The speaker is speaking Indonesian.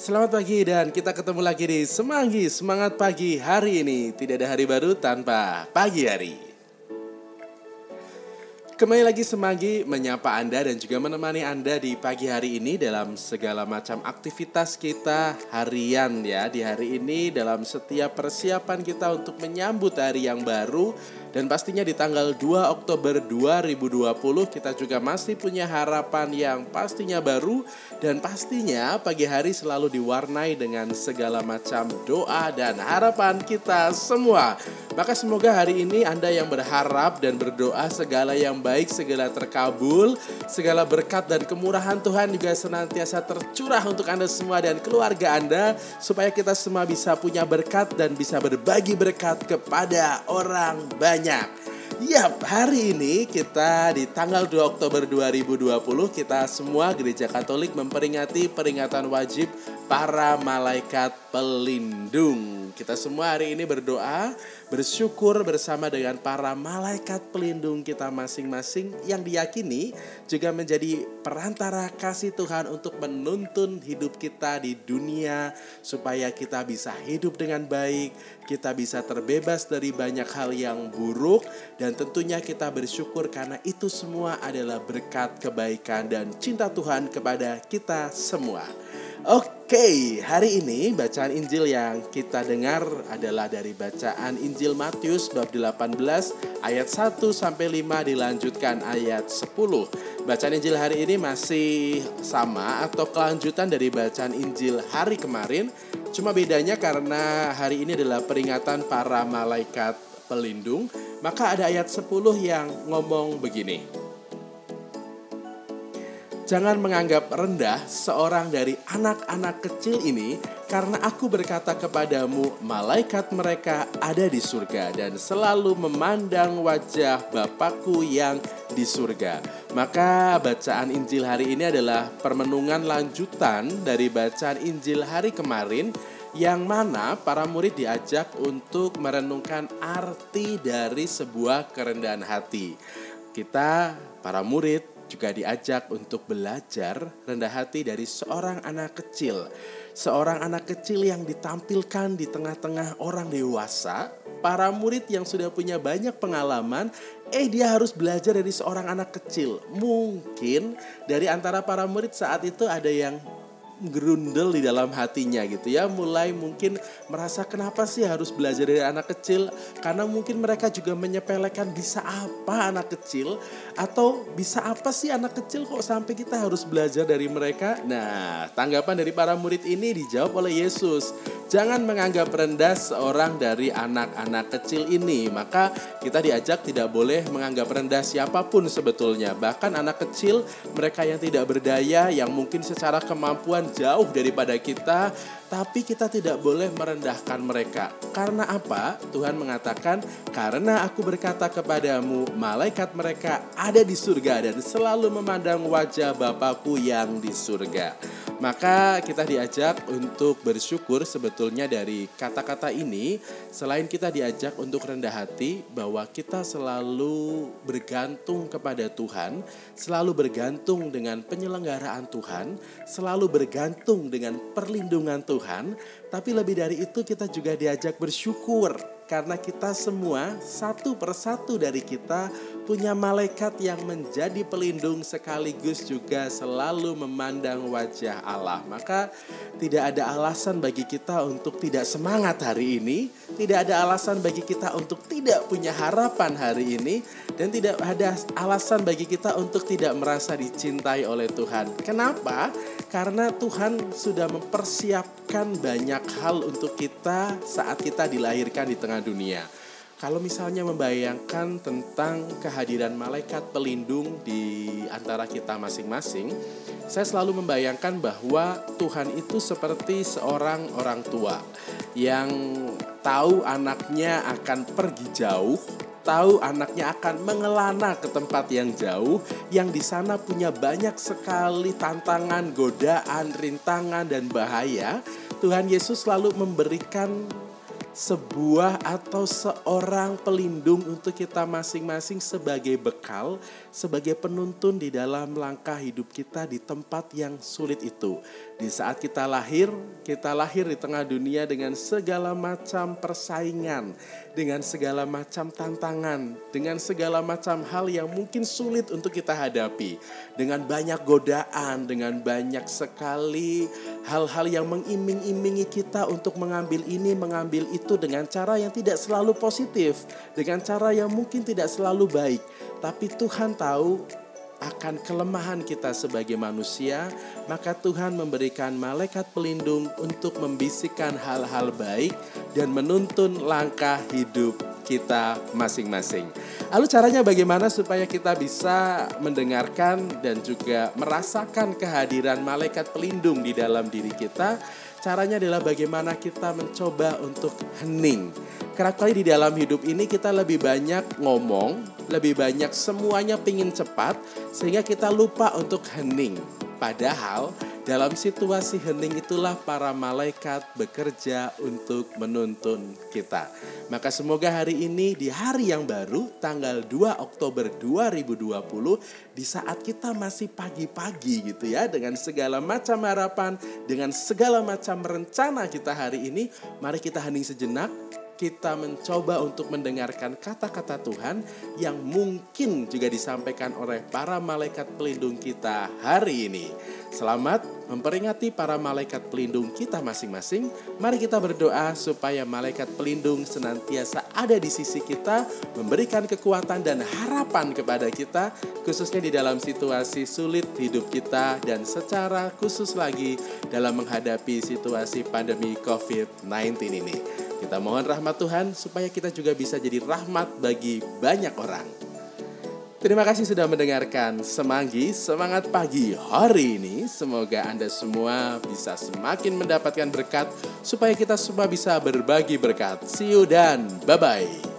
Selamat pagi dan kita ketemu lagi di Semanggi Semangat Pagi hari ini. Tidak ada hari baru tanpa pagi hari. Kembali lagi Semanggi menyapa Anda dan juga menemani Anda di pagi hari ini dalam segala macam aktivitas kita harian ya. Di hari ini dalam setiap persiapan kita untuk menyambut hari yang baru dan pastinya di tanggal 2 Oktober 2020 kita juga masih punya harapan yang pastinya baru dan pastinya pagi hari selalu diwarnai dengan segala macam doa dan harapan kita semua. Maka semoga hari ini Anda yang berharap dan berdoa segala yang baik, segala terkabul, segala berkat dan kemurahan Tuhan juga senantiasa tercurah untuk Anda semua dan keluarga Anda supaya kita semua bisa punya berkat dan bisa berbagi berkat kepada orang banyak banyak. Yap, hari ini kita di tanggal 2 Oktober 2020 kita semua gereja Katolik memperingati peringatan wajib para malaikat pelindung. Kita semua hari ini berdoa, bersyukur bersama dengan para malaikat pelindung kita masing-masing yang diyakini juga menjadi perantara kasih Tuhan untuk menuntun hidup kita di dunia supaya kita bisa hidup dengan baik, kita bisa terbebas dari banyak hal yang buruk dan tentunya kita bersyukur karena itu semua adalah berkat kebaikan dan cinta Tuhan kepada kita semua. Oke, hari ini bacaan Injil yang kita dengar adalah dari bacaan Injil Matius bab 18 ayat 1 sampai 5 dilanjutkan ayat 10. Bacaan Injil hari ini masih sama atau kelanjutan dari bacaan Injil hari kemarin. Cuma bedanya karena hari ini adalah peringatan para malaikat pelindung, maka ada ayat 10 yang ngomong begini. Jangan menganggap rendah seorang dari anak-anak kecil ini, karena aku berkata kepadamu, malaikat mereka ada di surga dan selalu memandang wajah Bapakku yang di surga. Maka bacaan Injil hari ini adalah permenungan lanjutan dari bacaan Injil hari kemarin yang mana para murid diajak untuk merenungkan arti dari sebuah kerendahan hati. Kita para murid juga diajak untuk belajar rendah hati dari seorang anak kecil. Seorang anak kecil yang ditampilkan di tengah-tengah orang dewasa, para murid yang sudah punya banyak pengalaman, eh dia harus belajar dari seorang anak kecil. Mungkin dari antara para murid saat itu ada yang gerundel di dalam hatinya gitu ya. Mulai mungkin merasa kenapa sih harus belajar dari anak kecil? Karena mungkin mereka juga menyepelekan bisa apa anak kecil? Atau bisa apa sih anak kecil kok sampai kita harus belajar dari mereka? Nah tanggapan dari para murid ini dijawab oleh Yesus jangan menganggap rendah seorang dari anak-anak kecil ini. Maka kita diajak tidak boleh menganggap rendah siapa pun sebetulnya. Bahkan anak kecil mereka yang tidak berdaya yang mungkin secara kemampuan jauh daripada kita, tapi kita tidak boleh merendahkan mereka. Karena apa? Tuhan mengatakan, "Karena aku berkata kepadamu, malaikat mereka ada di surga dan selalu memandang wajah Bapakku yang di surga." Maka kita diajak untuk bersyukur sebetulnya dari kata-kata ini selain kita diajak untuk rendah hati bahwa kita selalu bergantung kepada Tuhan, selalu bergantung dengan penyelenggaraan Tuhan, selalu bergantung dengan perlindungan Tuhan, tapi lebih dari itu kita juga diajak bersyukur karena kita semua satu persatu dari kita punya malaikat yang menjadi pelindung sekaligus juga selalu memandang wajah Allah. Maka tidak ada alasan bagi kita untuk tidak semangat hari ini, tidak ada alasan bagi kita untuk tidak punya harapan hari ini dan tidak ada alasan bagi kita untuk tidak merasa dicintai oleh Tuhan. Kenapa? Karena Tuhan sudah mempersiapkan banyak hal untuk kita saat kita dilahirkan di tengah dunia. Kalau misalnya membayangkan tentang kehadiran malaikat pelindung di antara kita masing-masing, saya selalu membayangkan bahwa Tuhan itu seperti seorang orang tua yang tahu anaknya akan pergi jauh, tahu anaknya akan mengelana ke tempat yang jauh, yang di sana punya banyak sekali tantangan, godaan, rintangan, dan bahaya. Tuhan Yesus selalu memberikan sebuah atau seorang pelindung untuk kita masing-masing sebagai bekal sebagai penuntun di dalam langkah hidup kita di tempat yang sulit itu. Di saat kita lahir, kita lahir di tengah dunia dengan segala macam persaingan, dengan segala macam tantangan, dengan segala macam hal yang mungkin sulit untuk kita hadapi, dengan banyak godaan, dengan banyak sekali hal-hal yang mengiming-imingi kita untuk mengambil ini, mengambil itu dengan cara yang tidak selalu positif, dengan cara yang mungkin tidak selalu baik. Tapi Tuhan tahu akan kelemahan kita sebagai manusia, maka Tuhan memberikan malaikat pelindung untuk membisikkan hal-hal baik dan menuntun langkah hidup kita masing-masing. Lalu caranya bagaimana supaya kita bisa mendengarkan dan juga merasakan kehadiran malaikat pelindung di dalam diri kita? Caranya adalah bagaimana kita mencoba untuk hening. Kerap kali di dalam hidup ini kita lebih banyak ngomong, lebih banyak semuanya pingin cepat, sehingga kita lupa untuk hening. Padahal dalam situasi hening itulah para malaikat bekerja untuk menuntun kita. Maka semoga hari ini di hari yang baru tanggal 2 Oktober 2020 di saat kita masih pagi-pagi gitu ya dengan segala macam harapan, dengan segala macam rencana kita hari ini, mari kita hening sejenak kita mencoba untuk mendengarkan kata-kata Tuhan yang mungkin juga disampaikan oleh para malaikat pelindung kita hari ini. Selamat memperingati para malaikat pelindung kita masing-masing. Mari kita berdoa supaya malaikat pelindung senantiasa ada di sisi kita, memberikan kekuatan dan harapan kepada kita, khususnya di dalam situasi sulit hidup kita dan secara khusus lagi dalam menghadapi situasi pandemi COVID-19 ini. Kita mohon rahmat Tuhan supaya kita juga bisa jadi rahmat bagi banyak orang. Terima kasih sudah mendengarkan Semanggi Semangat Pagi hari ini. Semoga Anda semua bisa semakin mendapatkan berkat supaya kita semua bisa berbagi berkat. See you dan bye-bye.